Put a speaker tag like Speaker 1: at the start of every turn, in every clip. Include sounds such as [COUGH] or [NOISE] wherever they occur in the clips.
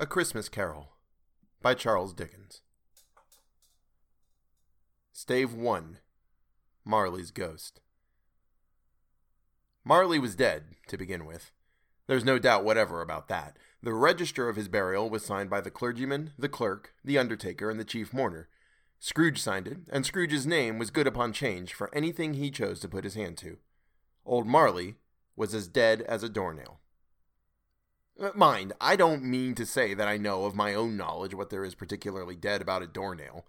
Speaker 1: A Christmas Carol by Charles Dickens. Stave 1 Marley's Ghost. Marley was dead, to begin with. There's no doubt whatever about that. The register of his burial was signed by the clergyman, the clerk, the undertaker, and the chief mourner. Scrooge signed it, and Scrooge's name was good upon change for anything he chose to put his hand to. Old Marley was as dead as a doornail. Uh, mind, I don't mean to say that I know of my own knowledge what there is particularly dead about a doornail.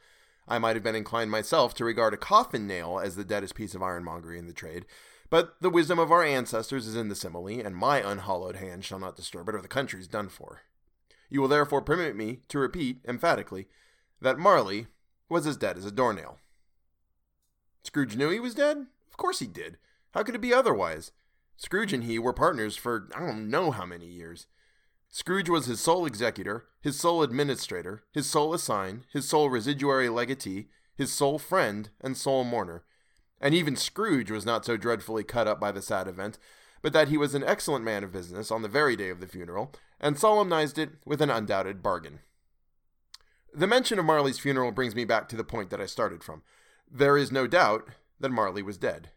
Speaker 1: I might have been inclined myself to regard a coffin nail as the deadest piece of ironmongery in the trade, but the wisdom of our ancestors is in the simile, and my unhallowed hand shall not disturb it, or the country's done for. You will therefore permit me to repeat emphatically that Marley was as dead as a doornail. Scrooge knew he was dead? Of course he did. How could it be otherwise? Scrooge and he were partners for I don't know how many years. Scrooge was his sole executor, his sole administrator, his sole assign, his sole residuary legatee, his sole friend, and sole mourner. And even Scrooge was not so dreadfully cut up by the sad event, but that he was an excellent man of business on the very day of the funeral, and solemnized it with an undoubted bargain. The mention of Marley's funeral brings me back to the point that I started from. There is no doubt that Marley was dead.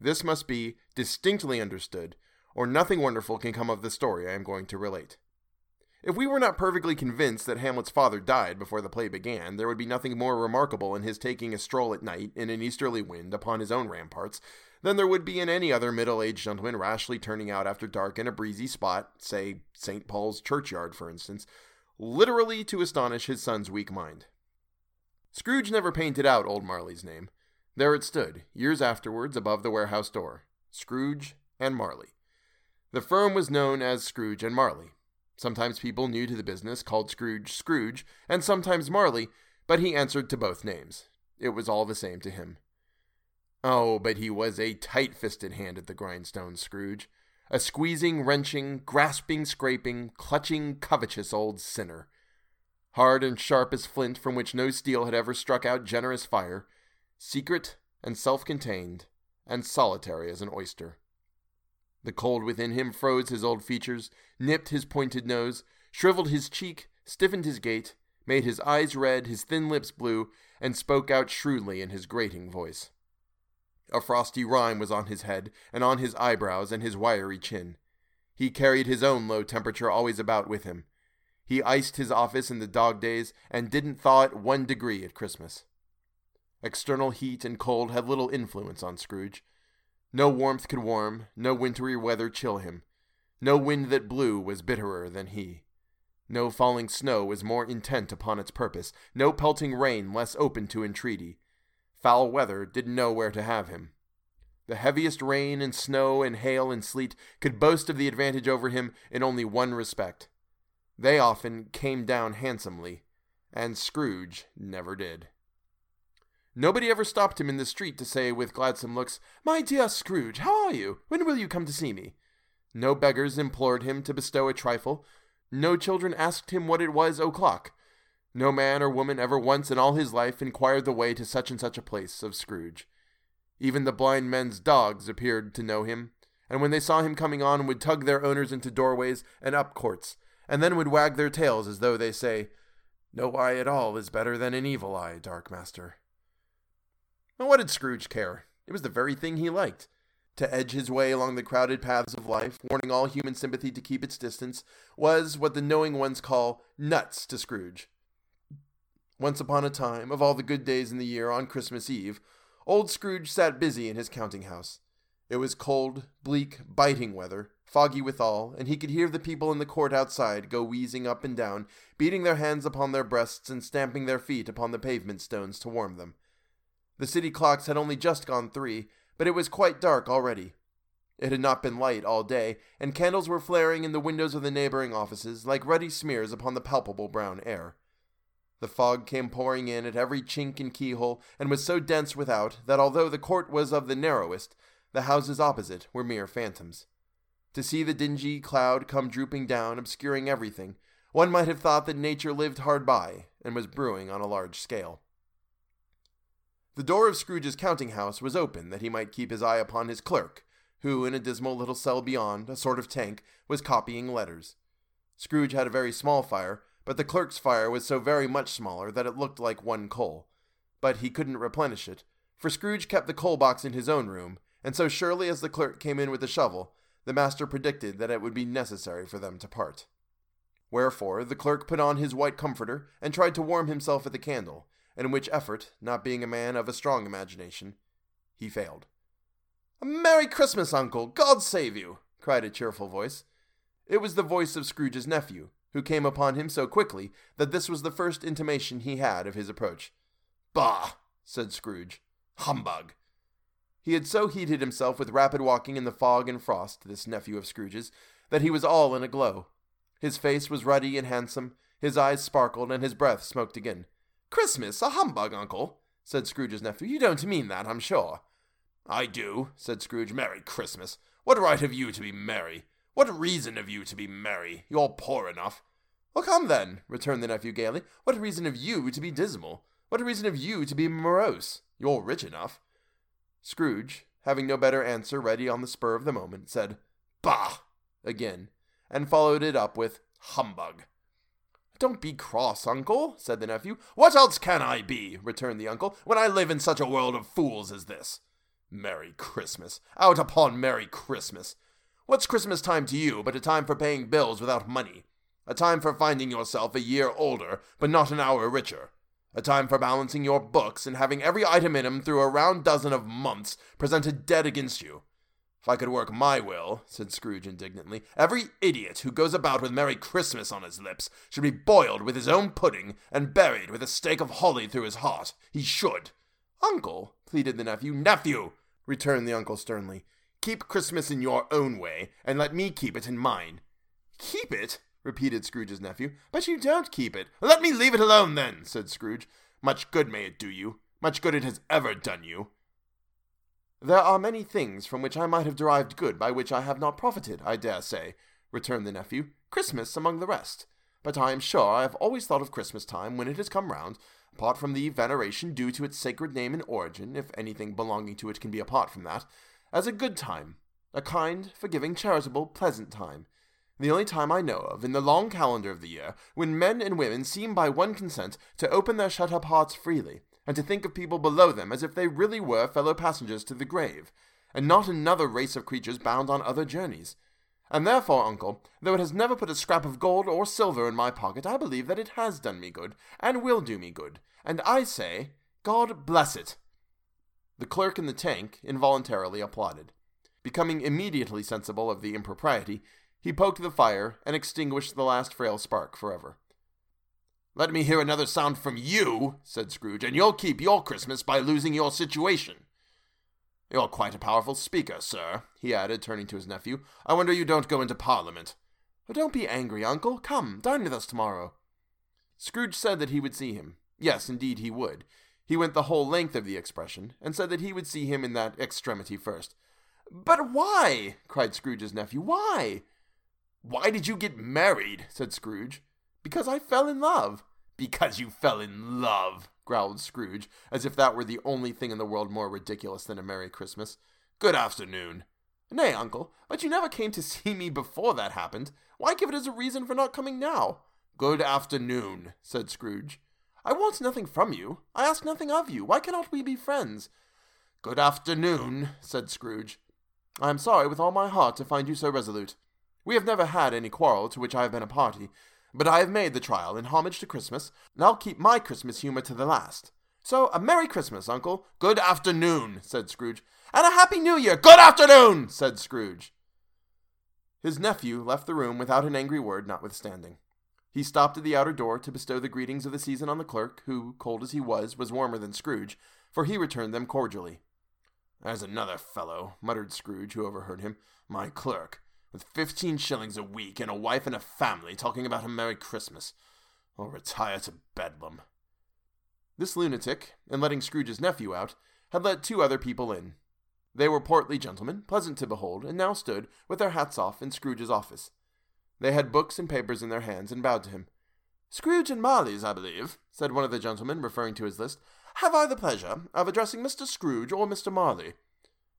Speaker 1: This must be distinctly understood, or nothing wonderful can come of the story I am going to relate. If we were not perfectly convinced that Hamlet's father died before the play began, there would be nothing more remarkable in his taking a stroll at night in an easterly wind upon his own ramparts than there would be in any other middle aged gentleman rashly turning out after dark in a breezy spot, say St. Paul's churchyard, for instance, literally to astonish his son's weak mind. Scrooge never painted out old Marley's name. There it stood, years afterwards, above the warehouse door Scrooge and Marley. The firm was known as Scrooge and Marley, Sometimes people new to the business called Scrooge Scrooge, and sometimes Marley, but he answered to both names. It was all the same to him. Oh, but he was a tight fisted hand at the grindstone, Scrooge. A squeezing, wrenching, grasping, scraping, clutching, covetous old sinner. Hard and sharp as flint from which no steel had ever struck out generous fire, secret and self contained, and solitary as an oyster. The cold within him froze his old features, nipped his pointed nose, shriveled his cheek, stiffened his gait, made his eyes red, his thin lips blue, and spoke out shrewdly in his grating voice. A frosty rime was on his head, and on his eyebrows and his wiry chin. He carried his own low temperature always about with him. He iced his office in the dog days, and didn't thaw it one degree at Christmas. External heat and cold had little influence on Scrooge. No warmth could warm, no wintry weather chill him. No wind that blew was bitterer than he. No falling snow was more intent upon its purpose, no pelting rain less open to entreaty. Foul weather didn't know where to have him. The heaviest rain and snow and hail and sleet could boast of the advantage over him in only one respect. They often came down handsomely, and Scrooge never did. Nobody ever stopped him in the street to say with gladsome looks, My dear Scrooge, how are you? When will you come to see me? No beggars implored him to bestow a trifle. No children asked him what it was o'clock. No man or woman ever once in all his life inquired the way to such and such a place of Scrooge. Even the blind men's dogs appeared to know him, and when they saw him coming on would tug their owners into doorways and up courts, and then would wag their tails as though they say, No eye at all is better than an evil eye, dark master. What did Scrooge care? It was the very thing he liked. To edge his way along the crowded paths of life, warning all human sympathy to keep its distance, was what the knowing ones call nuts to Scrooge. Once upon a time, of all the good days in the year on Christmas Eve, old Scrooge sat busy in his counting house. It was cold, bleak, biting weather, foggy withal, and he could hear the people in the court outside go wheezing up and down, beating their hands upon their breasts and stamping their feet upon the pavement stones to warm them. The city clocks had only just gone three, but it was quite dark already. It had not been light all day, and candles were flaring in the windows of the neighboring offices like ruddy smears upon the palpable brown air. The fog came pouring in at every chink and keyhole, and was so dense without that although the court was of the narrowest, the houses opposite were mere phantoms. To see the dingy cloud come drooping down, obscuring everything, one might have thought that nature lived hard by and was brewing on a large scale. The door of Scrooge's counting house was open that he might keep his eye upon his clerk, who, in a dismal little cell beyond, a sort of tank, was copying letters. Scrooge had a very small fire, but the clerk's fire was so very much smaller that it looked like one coal. But he couldn't replenish it, for Scrooge kept the coal box in his own room, and so surely as the clerk came in with the shovel, the master predicted that it would be necessary for them to part. Wherefore the clerk put on his white comforter and tried to warm himself at the candle, in which effort, not being a man of a strong imagination, he failed. A Merry Christmas, uncle! God save you! cried a cheerful voice. It was the voice of Scrooge's nephew, who came upon him so quickly that this was the first intimation he had of his approach. Bah! said Scrooge. Humbug! He had so heated himself with rapid walking in the fog and frost, this nephew of Scrooge's, that he was all in a glow. His face was ruddy and handsome, his eyes sparkled, and his breath smoked again. Christmas, a humbug, uncle, said Scrooge's nephew. You don't mean that, I'm sure. I do, said Scrooge. Merry Christmas. What right have you to be merry? What reason have you to be merry? You're poor enough. Well, come then, returned the nephew gaily. What reason have you to be dismal? What reason have you to be morose? You're rich enough. Scrooge, having no better answer ready on the spur of the moment, said, Bah! again, and followed it up with, Humbug. Don't be cross, uncle, said the nephew. What else can I be, returned the uncle, when I live in such a world of fools as this? Merry Christmas. Out upon Merry Christmas. What's Christmas time to you but a time for paying bills without money? A time for finding yourself a year older, but not an hour richer. A time for balancing your books and having every item in 'em through a round dozen of months presented dead against you. If I could work my will, said Scrooge indignantly, every idiot who goes about with Merry Christmas on his lips should be boiled with his own pudding and buried with a stake of holly through his heart. He should. Uncle, pleaded the nephew. Nephew, returned the uncle sternly. Keep Christmas in your own way, and let me keep it in mine. Keep it? repeated Scrooge's nephew. But you don't keep it. Let me leave it alone, then, said Scrooge. Much good may it do you. Much good it has ever done you. There are many things from which I might have derived good by which I have not profited, I dare say, returned the nephew. Christmas among the rest. But I am sure I have always thought of Christmas time, when it has come round, apart from the veneration due to its sacred name and origin, if anything belonging to it can be apart from that, as a good time, a kind, forgiving, charitable, pleasant time, the only time I know of in the long calendar of the year when men and women seem by one consent to open their shut up hearts freely, and to think of people below them as if they really were fellow passengers to the grave, and not another race of creatures bound on other journeys. And therefore, uncle, though it has never put a scrap of gold or silver in my pocket, I believe that it has done me good, and will do me good, and I say, God bless it. The clerk in the tank involuntarily applauded. Becoming immediately sensible of the impropriety, he poked the fire and extinguished the last frail spark forever. Let me hear another sound from you, said Scrooge, and you'll keep your Christmas by losing your situation. You're quite a powerful speaker, sir, he added, turning to his nephew. I wonder you don't go into Parliament. Oh, don't be angry, uncle. Come, dine with us tomorrow. Scrooge said that he would see him. Yes, indeed, he would. He went the whole length of the expression, and said that he would see him in that extremity first. But why? cried Scrooge's nephew. Why? Why did you get married? said Scrooge. Because I fell in love. Because you fell in love, growled Scrooge, as if that were the only thing in the world more ridiculous than a Merry Christmas. Good afternoon. Nay, uncle, but you never came to [LAUGHS] see me before that happened. Why give it as a reason for not coming now? Good afternoon, said Scrooge. I want nothing from you. I ask nothing of you. Why cannot we be friends? Good afternoon, said Scrooge. I am sorry with all my heart to find you so resolute. We have never had any quarrel to which I have been a party, but I have made the trial in homage to Christmas, and I'll keep my Christmas humor to the last. So, a Merry Christmas, Uncle. Good afternoon, said Scrooge. And a Happy New Year. Good afternoon, said Scrooge. His nephew left the room without an angry word, notwithstanding. He stopped at the outer door to bestow the greetings of the season on the clerk, who, cold as he was, was warmer than Scrooge, for he returned them cordially. There's another fellow, muttered Scrooge, who overheard him. My clerk with fifteen shillings a week and a wife and a family talking about a Merry Christmas. I'll retire to Bedlam. This lunatic, in letting Scrooge's nephew out, had let two other people in. They were portly gentlemen, pleasant to behold, and now stood, with their hats off, in Scrooge's office. They had books and papers in their hands, and bowed to him. Scrooge and Marley's, I believe, said one of the gentlemen, referring to his list. Have I the pleasure of addressing Mr. Scrooge or Mr. Marley?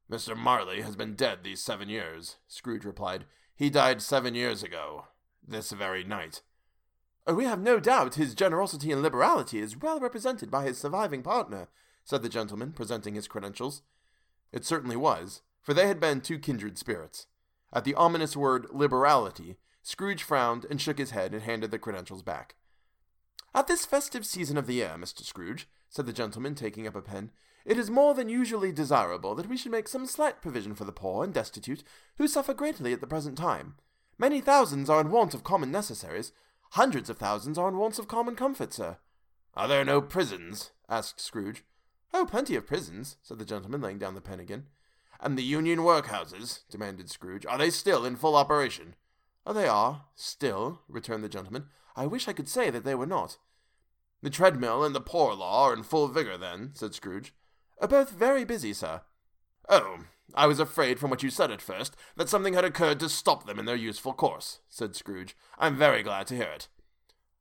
Speaker 1: Mr. Marley has been dead these seven years, Scrooge replied. He died seven years ago, this very night. We have no doubt his generosity and liberality is well represented by his surviving partner, said the gentleman, presenting his credentials. It certainly was, for they had been two kindred spirits. At the ominous word liberality, Scrooge frowned and shook his head and handed the credentials back. At this festive season of the year, Mr. Scrooge, said the gentleman, taking up a pen, it is more than usually desirable that we should make some slight provision for the poor and destitute, who suffer greatly at the present time. Many thousands are in want of common necessaries. Hundreds of thousands are in want of common comfort, sir.
Speaker 2: Are there no prisons? asked Scrooge.
Speaker 1: Oh, plenty of prisons, said the gentleman, laying down the pen again.
Speaker 2: And the union workhouses, demanded Scrooge, are they still in full operation?
Speaker 1: Oh, they are, still, returned the gentleman. I wish I could say that they were not.
Speaker 2: The treadmill and the poor law are in full vigor, then, said Scrooge.
Speaker 1: Are both very busy, sir.
Speaker 2: Oh, I was afraid from what you said at first that something had occurred to stop them in their useful course, said Scrooge. I'm very glad to hear it.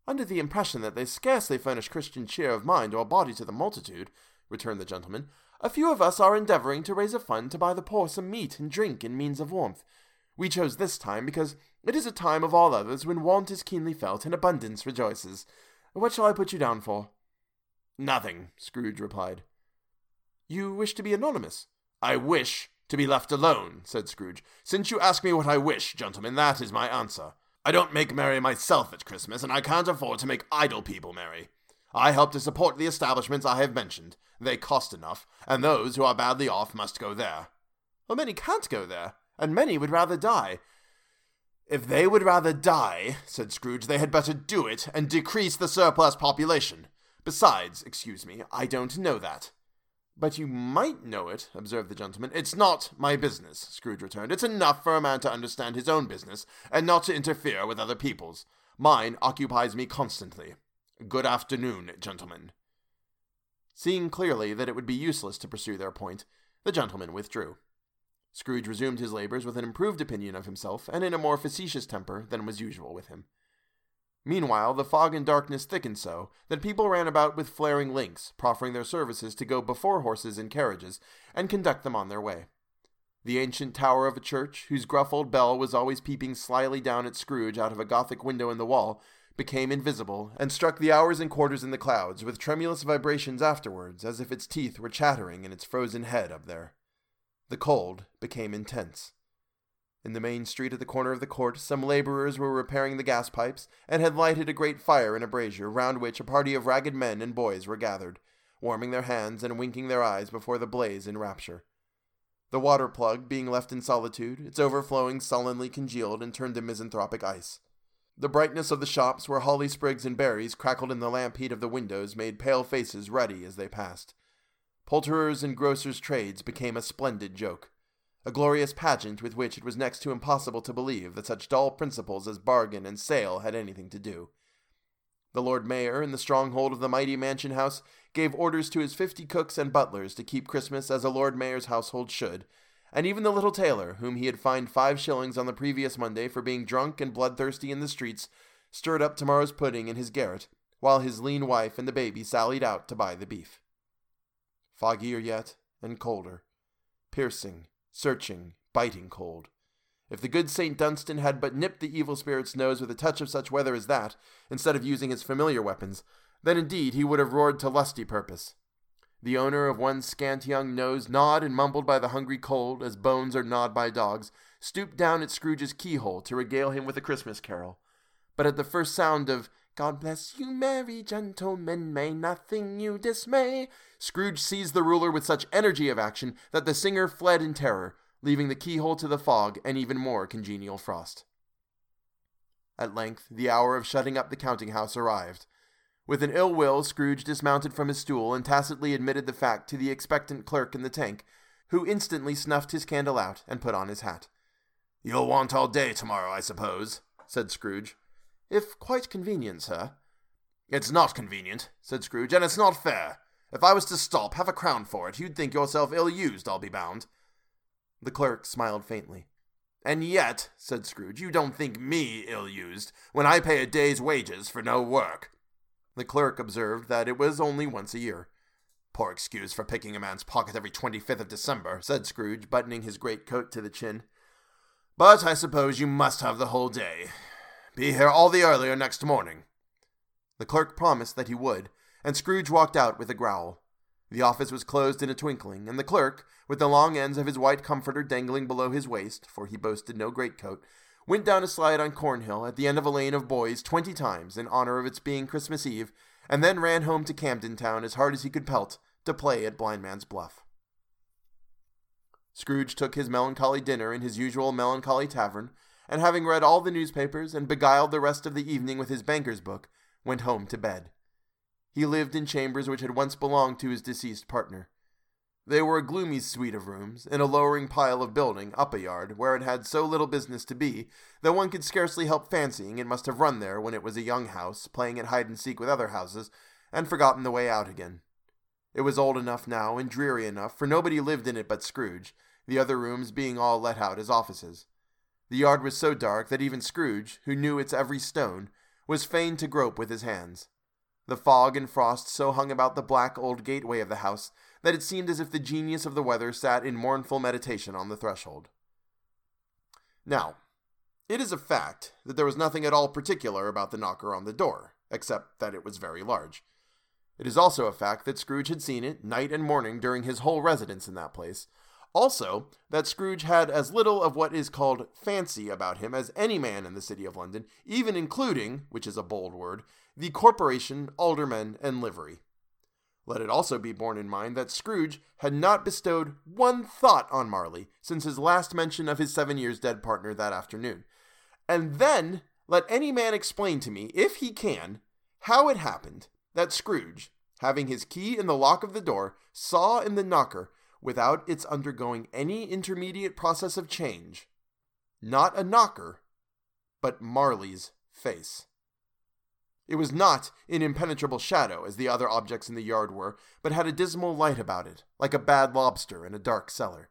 Speaker 1: Under the impression that they scarcely furnish Christian cheer of mind or body to the multitude, returned the gentleman, a few of us are endeavoring to raise a fund to buy the poor some meat and drink and means of warmth. We chose this time because it is a time of all others when want is keenly felt and abundance rejoices. What shall I put you down for?
Speaker 2: Nothing, Scrooge replied.
Speaker 1: You wish to be anonymous?
Speaker 2: I wish to be left alone, said Scrooge. Since you ask me what I wish, gentlemen, that is my answer. I don't make merry myself at Christmas, and I can't afford to make idle people merry. I help to support the establishments I have mentioned. They cost enough, and those who are badly off must go there.
Speaker 1: Well, many can't go there, and many would rather die.
Speaker 2: If they would rather die, said Scrooge, they had better do it and decrease the surplus population. Besides, excuse me, I don't know that.
Speaker 1: But you might know it, observed the gentleman.
Speaker 2: It's not my business, Scrooge returned. It's enough for a man to understand his own business, and not to interfere with other people's. Mine occupies me constantly. Good afternoon, gentlemen.
Speaker 1: Seeing clearly that it would be useless to pursue their point, the gentleman withdrew. Scrooge resumed his labors with an improved opinion of himself and in a more facetious temper than was usual with him. Meanwhile, the fog and darkness thickened so that people ran about with flaring links, proffering their services to go before horses and carriages and conduct them on their way. The ancient tower of a church, whose gruff old bell was always peeping slyly down at Scrooge out of a Gothic window in the wall, became invisible and struck the hours and quarters in the clouds with tremulous vibrations afterwards, as if its teeth were chattering in its frozen head up there. The cold became intense. In the main street at the corner of the court, some laborers were repairing the gas pipes, and had lighted a great fire in a brazier, round which a party of ragged men and boys were gathered, warming their hands and winking their eyes before the blaze in rapture. The water plug, being left in solitude, its overflowing sullenly congealed and turned to misanthropic ice. The brightness of the shops where holly sprigs and berries crackled in the lamp heat of the windows made pale faces ruddy as they passed. Poulterers' and grocers' trades became a splendid joke a glorious pageant with which it was next to impossible to believe that such dull principles as bargain and sale had anything to do. The Lord Mayor, in the stronghold of the mighty mansion house, gave orders to his fifty cooks and butlers to keep Christmas as a Lord Mayor's household should, and even the little tailor, whom he had fined five shillings on the previous Monday for being drunk and bloodthirsty in the streets, stirred up tomorrow's pudding in his garret, while his lean wife and the baby sallied out to buy the beef. Foggier yet, and colder, piercing, searching, biting cold. If the good St. Dunstan had but nipped the evil spirit's nose with a touch of such weather as that, instead of using his familiar weapons, then indeed he would have roared to lusty purpose. The owner of one scant young nose, gnawed and mumbled by the hungry cold, as bones are gnawed by dogs, stooped down at Scrooge's keyhole to regale him with a Christmas carol. But at the first sound of God bless you, merry gentlemen, may nothing you dismay. Scrooge seized the ruler with such energy of action that the singer fled in terror, leaving the keyhole to the fog and even more congenial frost. At length, the hour of shutting up the counting house arrived. With an ill will, Scrooge dismounted from his stool and tacitly admitted the fact to the expectant clerk in the tank, who instantly snuffed his candle out and put on his hat.
Speaker 2: You'll want all day tomorrow, I suppose, said Scrooge.
Speaker 1: If quite convenient, sir.
Speaker 2: It's not convenient, said Scrooge, and it's not fair. If I was to stop, have a crown for it, you'd think yourself ill used, I'll be bound.
Speaker 1: The clerk smiled faintly.
Speaker 2: And yet, said Scrooge, you don't think me ill used when I pay a day's wages for no work.
Speaker 1: The clerk observed that it was only once a year.
Speaker 2: Poor excuse for picking a man's pocket every twenty fifth of December, said Scrooge, buttoning his great coat to the chin. But I suppose you must have the whole day. Be here all the earlier next morning.
Speaker 1: The clerk promised that he would, and Scrooge walked out with a growl. The office was closed in a twinkling, and the clerk, with the long ends of his white comforter dangling below his waist, for he boasted no greatcoat, went down a slide on Cornhill at the end of a lane of boys twenty times in honor of its being Christmas Eve, and then ran home to Camden Town as hard as he could pelt to play at Blind Man's Bluff. Scrooge took his melancholy dinner in his usual melancholy tavern, and having read all the newspapers and beguiled the rest of the evening with his banker's book, went home to bed. He lived in chambers which had once belonged to his deceased partner. They were a gloomy suite of rooms, in a lowering pile of building up a yard, where it had so little business to be that one could scarcely help fancying it must have run there when it was a young house, playing at hide and seek with other houses, and forgotten the way out again. It was old enough now and dreary enough, for nobody lived in it but Scrooge, the other rooms being all let out as offices. The yard was so dark that even Scrooge, who knew its every stone, was fain to grope with his hands. The fog and frost so hung about the black old gateway of the house that it seemed as if the genius of the weather sat in mournful meditation on the threshold. Now, it is a fact that there was nothing at all particular about the knocker on the door, except that it was very large. It is also a fact that Scrooge had seen it night and morning during his whole residence in that place, also, that Scrooge had as little of what is called fancy about him as any man in the city of London, even including, which is a bold word, the corporation, aldermen, and livery. Let it also be borne in mind that Scrooge had not bestowed one thought on Marley since his last mention of his seven years dead partner that afternoon. And then let any man explain to me, if he can, how it happened that Scrooge, having his key in the lock of the door, saw in the knocker without its undergoing any intermediate process of change. Not a knocker, but Marley's face. It was not in impenetrable shadow, as the other objects in the yard were, but had a dismal light about it, like a bad lobster in a dark cellar.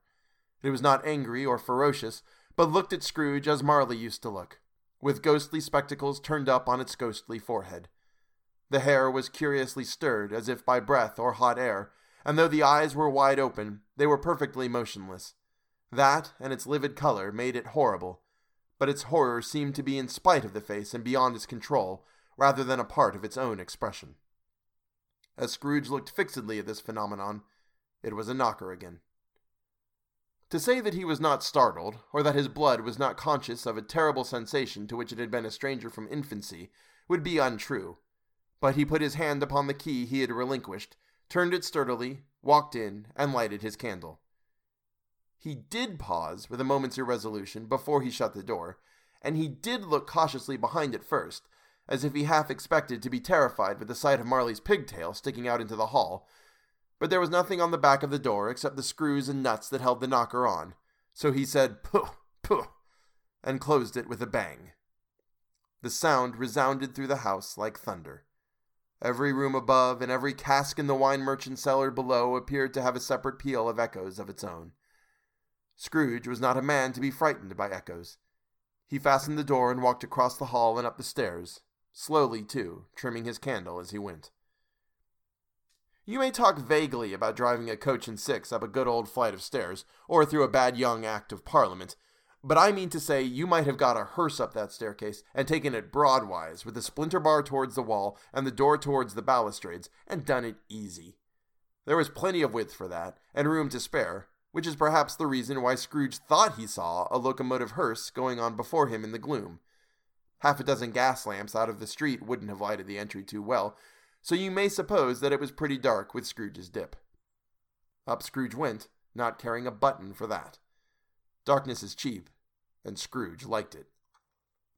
Speaker 1: It was not angry or ferocious, but looked at Scrooge as Marley used to look, with ghostly spectacles turned up on its ghostly forehead. The hair was curiously stirred, as if by breath or hot air, and though the eyes were wide open, they were perfectly motionless. That and its livid color made it horrible, but its horror seemed to be in spite of the face and beyond its control, rather than a part of its own expression. As Scrooge looked fixedly at this phenomenon, it was a knocker again. To say that he was not startled, or that his blood was not conscious of a terrible sensation to which it had been a stranger from infancy, would be untrue. But he put his hand upon the key he had relinquished, turned it sturdily, walked in, and lighted his candle. He did pause with a moment's irresolution before he shut the door, and he did look cautiously behind it first, as if he half expected to be terrified with the sight of Marley's pigtail sticking out into the hall. But there was nothing on the back of the door except the screws and nuts that held the knocker on, so he said, Pooh, pooh, and closed it with a bang. The sound resounded through the house like thunder. Every room above and every cask in the wine merchant's cellar below appeared to have a separate peal of echoes of its own. Scrooge was not a man to be frightened by echoes. He fastened the door and walked across the hall and up the stairs, slowly, too, trimming his candle as he went. You may talk vaguely about driving a coach and six up a good old flight of stairs, or through a bad young Act of Parliament, but I mean to say, you might have got a hearse up that staircase and taken it broadwise, with the splinter bar towards the wall and the door towards the balustrades, and done it easy. There was plenty of width for that, and room to spare, which is perhaps the reason why Scrooge thought he saw a locomotive hearse going on before him in the gloom. Half a dozen gas lamps out of the street wouldn't have lighted the entry too well, so you may suppose that it was pretty dark with Scrooge's dip. Up Scrooge went, not caring a button for that. Darkness is cheap, and Scrooge liked it.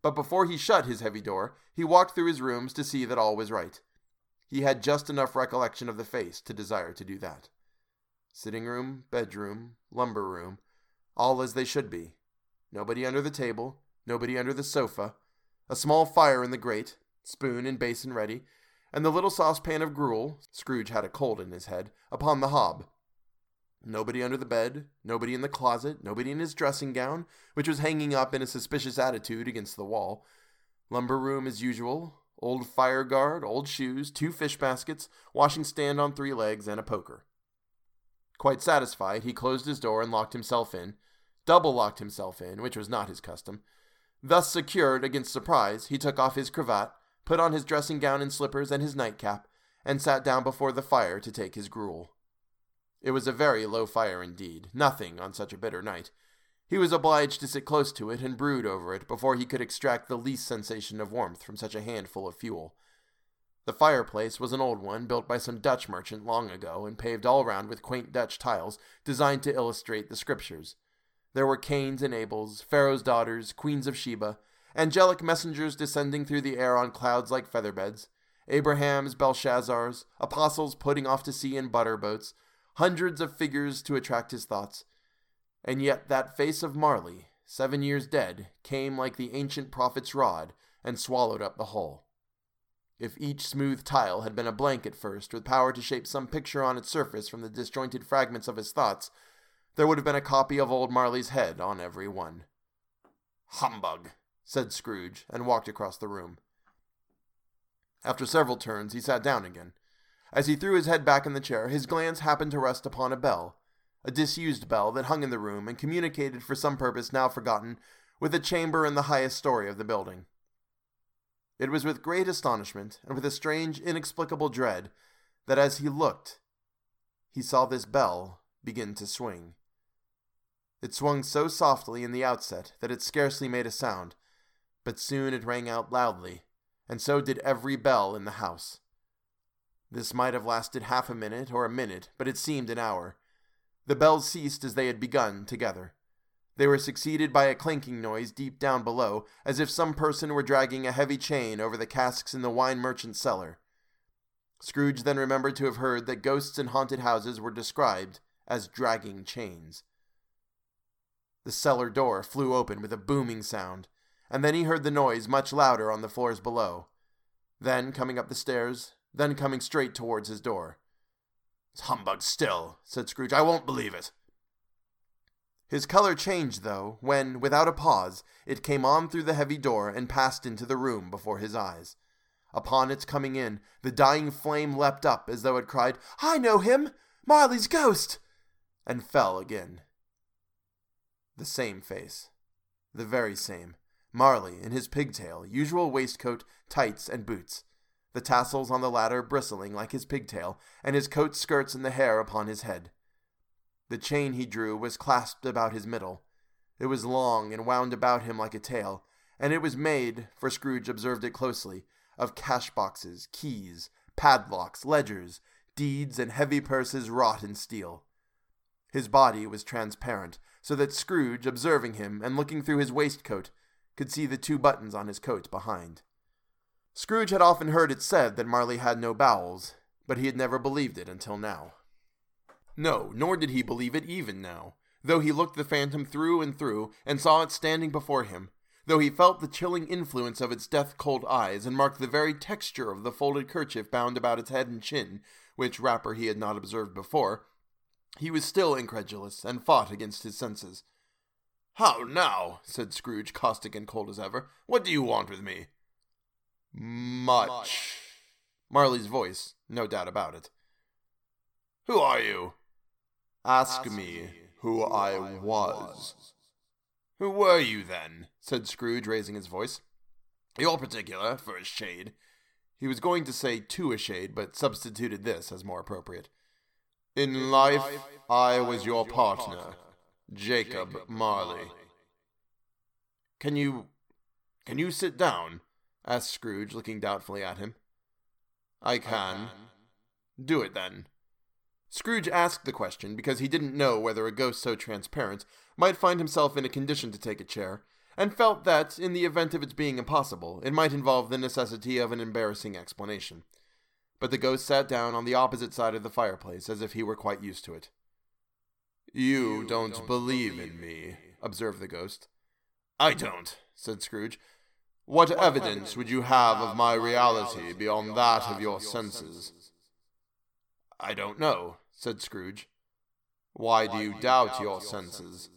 Speaker 1: But before he shut his heavy door, he walked through his rooms to see that all was right. He had just enough recollection of the face to desire to do that. Sitting room, bedroom, lumber room, all as they should be. Nobody under the table, nobody under the sofa, a small fire in the grate, spoon and basin ready, and the little saucepan of gruel Scrooge had a cold in his head upon the hob, Nobody under the bed, nobody in the closet, nobody in his dressing gown, which was hanging up in a suspicious attitude against the wall. Lumber room as usual, old fire guard, old shoes, two fish baskets, washing stand on three legs, and a poker. Quite satisfied, he closed his door and locked himself in, double locked himself in, which was not his custom. Thus secured against surprise, he took off his cravat, put on his dressing gown and slippers and his nightcap, and sat down before the fire to take his gruel. It was a very low fire indeed, nothing on such a bitter night. He was obliged to sit close to it and brood over it before he could extract the least sensation of warmth from such a handful of fuel. The fireplace was an old one built by some Dutch merchant long ago and paved all round with quaint Dutch tiles designed to illustrate the scriptures. There were Cains and Abels, Pharaoh's daughters, queens of Sheba, angelic messengers descending through the air on clouds like featherbeds, Abrahams, Belshazzars, apostles putting off to sea in butter boats, hundreds of figures to attract his thoughts. And yet that face of Marley, seven years dead, came like the ancient prophet's rod and swallowed up the whole. If each smooth tile had been a blank at first, with power to shape some picture on its surface from the disjointed fragments of his thoughts, there would have been a copy of old Marley's head on every one. Humbug, said Scrooge, and walked across the room. After several turns, he sat down again. As he threw his head back in the chair, his glance happened to rest upon a bell, a disused bell that hung in the room and communicated for some purpose now forgotten with a chamber in the highest story of the building. It was with great astonishment and with a strange, inexplicable dread that as he looked, he saw this bell begin to swing. It swung so softly in the outset that it scarcely made a sound, but soon it rang out loudly, and so did every bell in the house. This might have lasted half a minute or a minute, but it seemed an hour. The bells ceased as they had begun together. They were succeeded by a clanking noise deep down below, as if some person were dragging a heavy chain over the casks in the wine merchant's cellar. Scrooge then remembered to have heard that ghosts in haunted houses were described as dragging chains. The cellar door flew open with a booming sound, and then he heard the noise much louder on the floors below. Then coming up the stairs, then coming straight towards his door.
Speaker 2: It's humbug still, said Scrooge. I won't believe it.
Speaker 1: His color changed, though, when, without a pause, it came on through the heavy door and passed into the room before his eyes. Upon its coming in, the dying flame leapt up as though it cried, I know him! Marley's ghost! and fell again. The same face. The very same. Marley in his pigtail, usual waistcoat, tights, and boots. The tassels on the latter bristling like his pigtail, and his coat skirts in the hair upon his head. The chain he drew was clasped about his middle. It was long and wound about him like a tail, and it was made, for Scrooge observed it closely, of cash boxes, keys, padlocks, ledgers, deeds, and heavy purses wrought in steel. His body was transparent, so that Scrooge, observing him and looking through his waistcoat, could see the two buttons on his coat behind. Scrooge had often heard it said that Marley had no bowels, but he had never believed it until now. No, nor did he believe it even now, though he looked the phantom through and through and saw it standing before him, though he felt the chilling influence of its death cold eyes and marked the very texture of the folded kerchief bound about its head and chin, which wrapper he had not observed before, he was still incredulous and fought against his senses.
Speaker 2: How now? said Scrooge, caustic and cold as ever. What do you want with me?
Speaker 1: Much. Marley's voice, no doubt about it.
Speaker 2: Who are you?
Speaker 1: Ask, me who I was.
Speaker 2: Who were you then? said Scrooge, raising his voice. You're particular, for a shade.
Speaker 1: He was going to say to a shade, but substituted this as more appropriate. In life, I was your partner, Jacob Marley.
Speaker 2: Can you. can you sit down? Asked Scrooge, looking doubtfully at him.
Speaker 1: I can. Do it then. Scrooge asked the question because he didn't know whether a ghost so transparent might find himself in a condition to take a chair, and felt that, in the event of its being impossible, it might involve the necessity of an embarrassing explanation. But the ghost sat down on the opposite side of the fireplace as if he were quite used to it.
Speaker 2: You, you don't, don't, believe, believe in me, observed the ghost.
Speaker 1: I don't, said Scrooge. What, evidence would you have of my reality beyond that of your senses?
Speaker 2: I don't know, said Scrooge.
Speaker 1: Why, do you doubt your senses?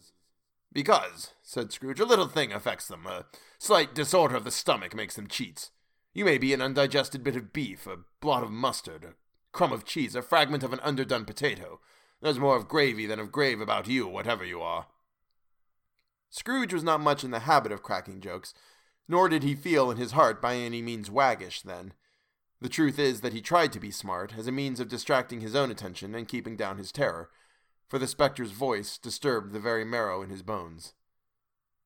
Speaker 2: Because, said Scrooge, a little thing affects them. A slight disorder of the stomach makes them cheats. You may be an undigested bit of beef, a blot of mustard, a crumb of cheese, a fragment of an underdone potato. There's more of gravy than of grave about you, whatever you are.
Speaker 1: Scrooge was not much in the habit of cracking jokes, Nor did he feel in his heart by any means waggish then. The truth is that he tried to be smart as a means of distracting his own attention and keeping down his terror, for the spectre's voice disturbed the very marrow in his bones.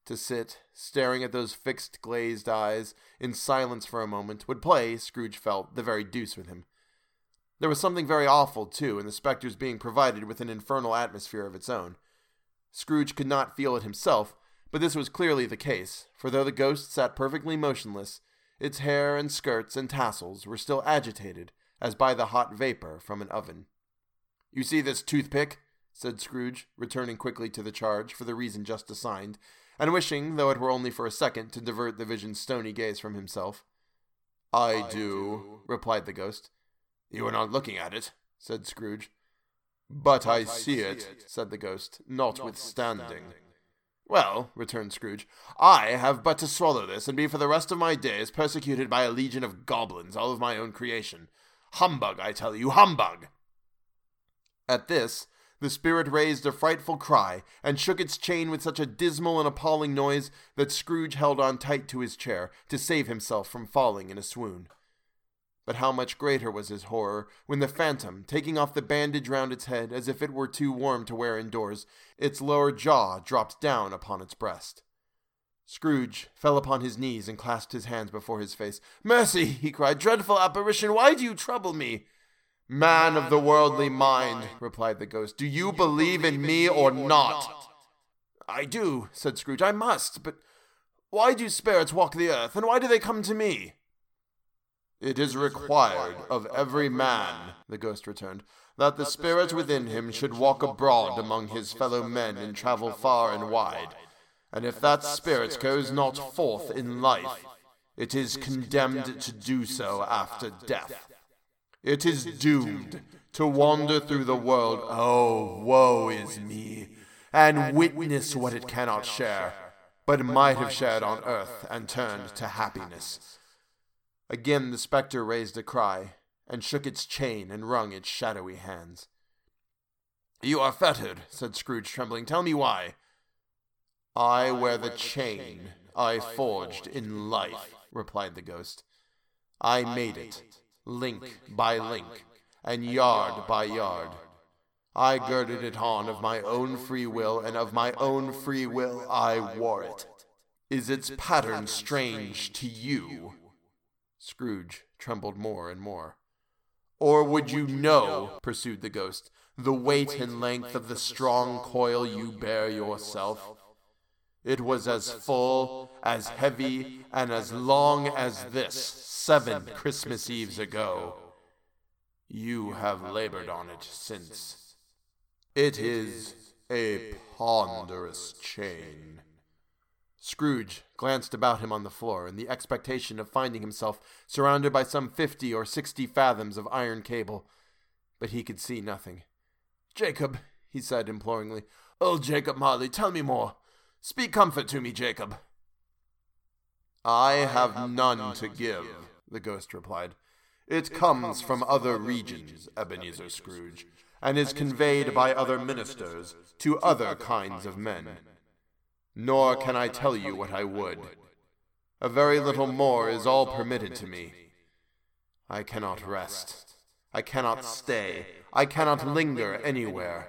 Speaker 1: To sit, staring at those fixed glazed eyes, in silence for a moment, would play, Scrooge felt, the very deuce with him. There was something very awful, too, in the spectre's being provided with an infernal atmosphere of its own. Scrooge could not feel it himself, but this was clearly the case, for though the ghost sat perfectly motionless, its hair and skirts and tassels were still agitated as by the hot vapor from an oven. You see this toothpick? said Scrooge, returning quickly to the charge for the reason just assigned, and wishing, though it were only for a second, to divert the vision's stony gaze from himself.
Speaker 2: I, I do, do,
Speaker 1: replied the ghost.
Speaker 2: You are not looking at it, said Scrooge.
Speaker 1: But I see it, said the ghost, notwithstanding.
Speaker 2: Well, returned Scrooge, I have but to swallow this and be for the rest of my days persecuted by a legion of goblins, all of my own creation. Humbug, I tell you, humbug!
Speaker 1: At this, the spirit raised a frightful cry and shook its chain with such a dismal and appalling noise that Scrooge held on tight to his chair to save himself from falling in a swoon. But how much greater was his horror when the phantom, taking off the bandage round its head as if it were too warm to wear indoors, its lower jaw dropped down upon its breast. Scrooge fell upon his knees and clasped his hands before his face. Mercy! he cried. Dreadful apparition, why do you trouble me? Man of the worldly mind, replied the ghost, do you believe in me or not? I do, said Scrooge. I must, but why do spirits walk the earth, and why do they come to me? It is required of every man, the ghost returned, that the spirit within him should walk abroad among his fellow men and travel far and wide. And if that spirit goes not forth in life, it is condemned to do so after death. It is doomed to wander through the world, oh, woe is me, and witness what it cannot share, but might have shared on earth and turned to happiness. Again the spectre raised a cry, and shook its chain and wrung its shadowy hands.
Speaker 2: You are fettered, said Scrooge, trembling. Tell me why.
Speaker 1: I wear the chain I forged in life, replied the ghost. I made it, link by link, and yard by yard. I girded it on of my own free will, and of my own free will I wore it. Is its pattern strange to you? Scrooge trembled more and more. Or would you know, pursued the ghost, the weight and length of the strong coil you bear yourself? It was as full, as heavy, and as long as this seven Christmas Eves ago. You have labored on it since. It is a ponderous chain. Scrooge glanced about him on the floor in the expectation of finding himself surrounded by some fifty or sixty fathoms of iron cable, but he could see nothing. Jacob, he said imploringly, "Oh, Jacob Marley, tell me more. Speak comfort to me, Jacob. I have none to give, the ghost replied. It comes from other regions, Ebenezer Scrooge, and is conveyed by other ministers to other kinds of men nor can I tell you what I would. A very little more is all permitted to me. I cannot rest. I cannot stay. I cannot linger anywhere.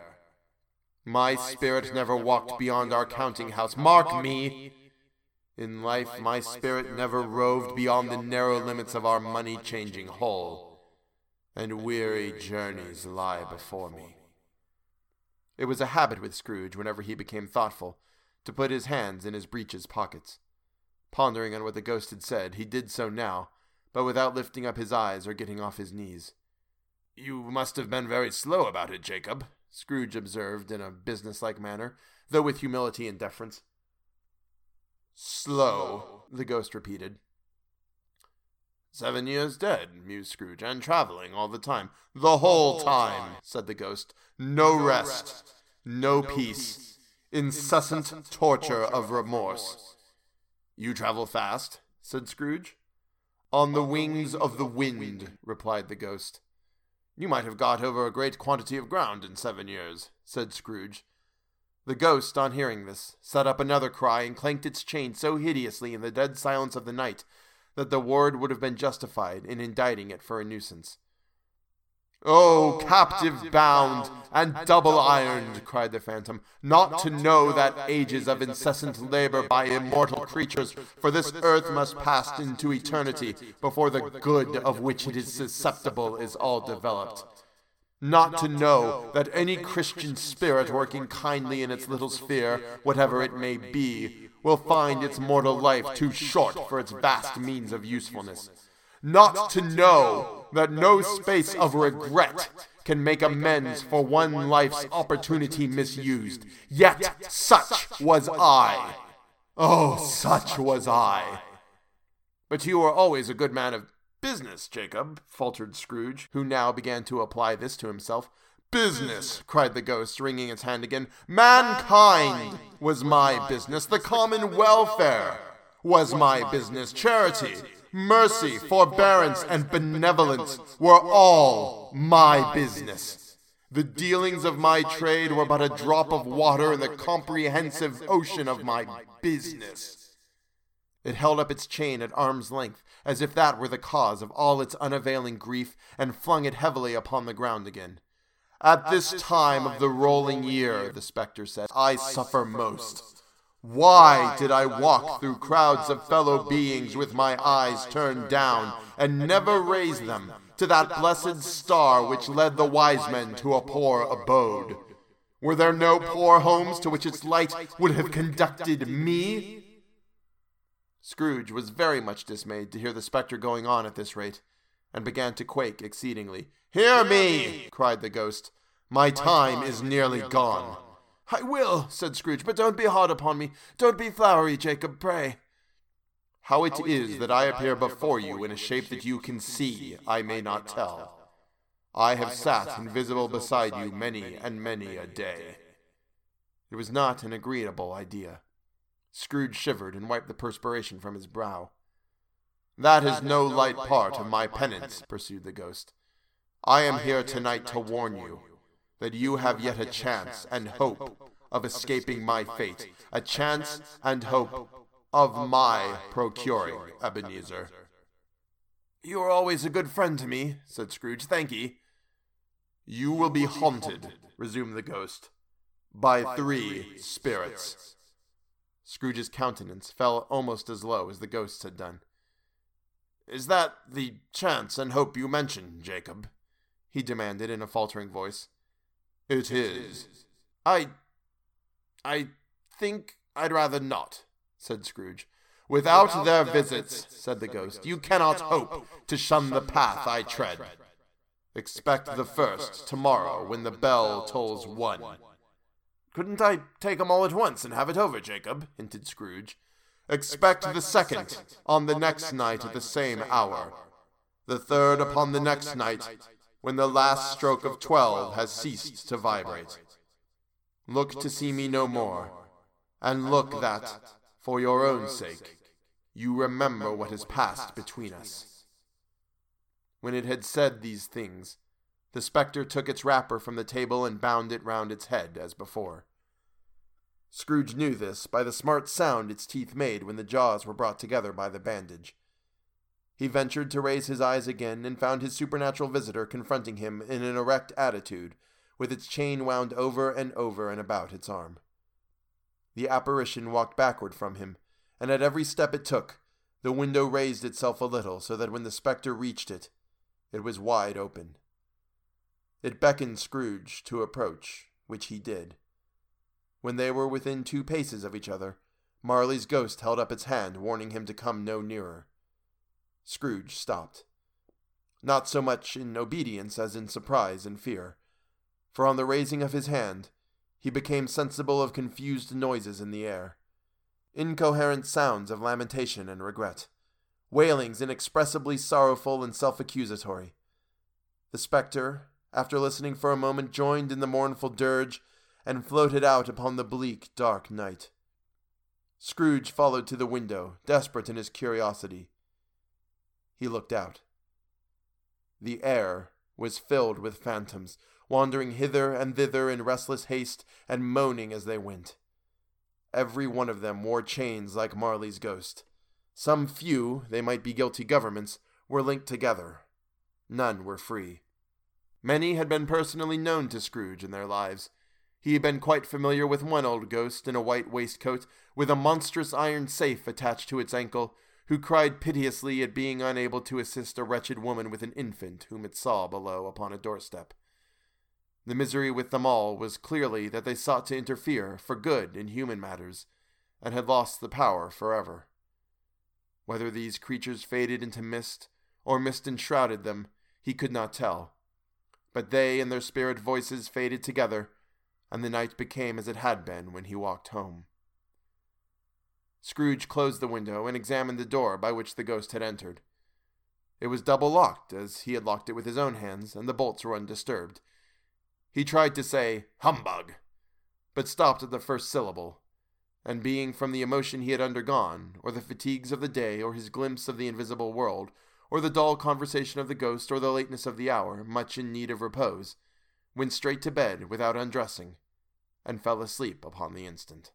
Speaker 1: My spirit never walked beyond our counting house. Mark me! In life, my spirit never roved beyond the narrow limits of our money changing hall, and weary journeys lie before me. It was a habit with Scrooge whenever he became thoughtful to put his hands in his breeches pockets. Pondering on what the ghost had said, he did so now, but without lifting up his eyes or getting off his knees.
Speaker 2: You must have been very slow about it, Jacob, Scrooge observed in a businesslike manner, though with humility and deference.
Speaker 1: Slow, the ghost repeated.
Speaker 2: Seven years dead, mused Scrooge, and traveling all the time.
Speaker 1: The whole time, said the ghost. No rest, no peace incessant torture of remorse.
Speaker 2: You travel fast? said Scrooge.
Speaker 1: On the wings of the wind, replied the ghost.
Speaker 2: You might have got over a great quantity of ground in seven years, said Scrooge.
Speaker 1: The ghost, on hearing this, set up another cry and clanked its chain so hideously in the dead silence of the night that the ward would have been justified in indicting it for a nuisance.
Speaker 2: Oh, captive bound and double ironed, cried the phantom, not to know that ages of incessant labor by immortal creatures for this earth must pass into eternity before the good of which it is susceptible is all developed. Not to know that any Christian spirit working kindly in its little sphere, whatever it may be, will find its mortal life too short for its vast means of usefulness. Not to know that no space of regret can make amends for one life's opportunity misused. Yet such was I. Oh, such was I.
Speaker 1: But you were always a good man of business, Jacob, faltered Scrooge, who now began to apply this to himself.
Speaker 2: Business, cried the ghost, wringing its hand again. Mankind was my business. The common welfare was my business. Charity mercy, forbearance, and benevolence were all my business. The dealings of my trade were but a drop of water in the comprehensive ocean of my business.
Speaker 1: It held up its chain at arm's length, as if that were the cause of all its unavailing grief, and flung it heavily upon the ground again.
Speaker 2: At this time of the rolling year, the spectre said, I suffer most. Why did I walk through crowds of fellow beings with my eyes turned down and never raise them to that blessed star which led the wise men to a poor abode? Were there no poor homes to which its light would have conducted me?
Speaker 1: Scrooge was very much dismayed to hear the spectre going on at this rate, and began to quake exceedingly.
Speaker 2: Hear me! cried the ghost. My time is nearly gone.
Speaker 1: I will, said Scrooge, but don't be hard upon me. Don't be flowery, Jacob, pray.
Speaker 2: How it is that I appear before you in a shape that you can see, I may not tell. I have sat invisible beside you many and many a day.
Speaker 1: It was not an agreeable idea. Scrooge shivered and wiped the perspiration from his brow.
Speaker 2: That is no light part of my penance, pursued the ghost. I am here tonight to warn you that you have yet a chance and hope of escaping my fate, a chance and hope of my procuring, Ebenezer.
Speaker 1: You are always a good friend to me, said Scrooge. Thank ye.
Speaker 2: You will be haunted, resumed the ghost, by three spirits.
Speaker 1: Scrooge's countenance fell almost as low as the ghost's had done.
Speaker 2: Is that the chance and hope you mentioned, Jacob? he demanded in a faltering voice.
Speaker 1: It is.
Speaker 2: I. I think I'd rather not, said Scrooge. Without, Without their, their visits, visits, said the ghost, you cannot hope to shun the path I tread. Expect the first tomorrow when the bell tolls one.
Speaker 1: Couldn't I take 'em all at once and have it over, Jacob? hinted Scrooge.
Speaker 2: Expect the second on the next night at the same hour. The third upon the next night when the last stroke of twelve has ceased to vibrate. Look to see me no more, and look that, for your own sake, you remember what has passed between us.
Speaker 1: When it had said these things, the spectre took its wrapper from the table and bound it round its head as before. Scrooge knew this by the smart sound its teeth made when the jaws were brought together by the bandage. He ventured to raise his eyes again and found his supernatural visitor confronting him in an erect attitude, with its chain wound over and over and about its arm. The apparition walked backward from him, and at every step it took, the window raised itself a little so that when the spectre reached it, it was wide open. It beckoned Scrooge to approach, which he did. When they were within two paces of each other, Marley's ghost held up its hand, warning him to come no nearer. Scrooge stopped. Not so much in obedience as in surprise and fear, for on the raising of his hand, he became sensible of confused noises in the air. Incoherent sounds of lamentation and regret, wailings inexpressibly sorrowful and self accusatory. The spectre, after listening for a moment, joined in the mournful dirge and floated out upon the bleak, dark night. Scrooge followed to the window, desperate in his curiosity. He looked out. The air was filled with phantoms, wandering hither and thither in restless haste and moaning as they went. Every one of them wore chains like Marley's ghost. Some few, they might be guilty governments, were linked together. None were free. Many had been personally known to Scrooge in their lives. He had been quite familiar with one old ghost in a white waistcoat, with a monstrous iron safe attached to its ankle, who cried piteously at being unable to assist a wretched woman with an infant whom it saw below upon a doorstep. The misery with them all was clearly that they sought to interfere for good in human matters, and had lost the power forever. Whether these creatures faded into mist, or mist enshrouded them, he could not tell. But they and their spirit voices faded together, and the night became as it had been when he walked home. Scrooge closed the window and examined the door by which the ghost had entered. It was double locked, as he had locked it with his own hands, and the bolts were undisturbed. He tried to say, Humbug! but stopped at the first syllable, and being from the emotion he had undergone, or the fatigues of the day, or his glimpse of the invisible world, or the dull conversation of the ghost, or the lateness of the hour, much in need of repose, went straight to bed without undressing, and fell asleep upon the instant.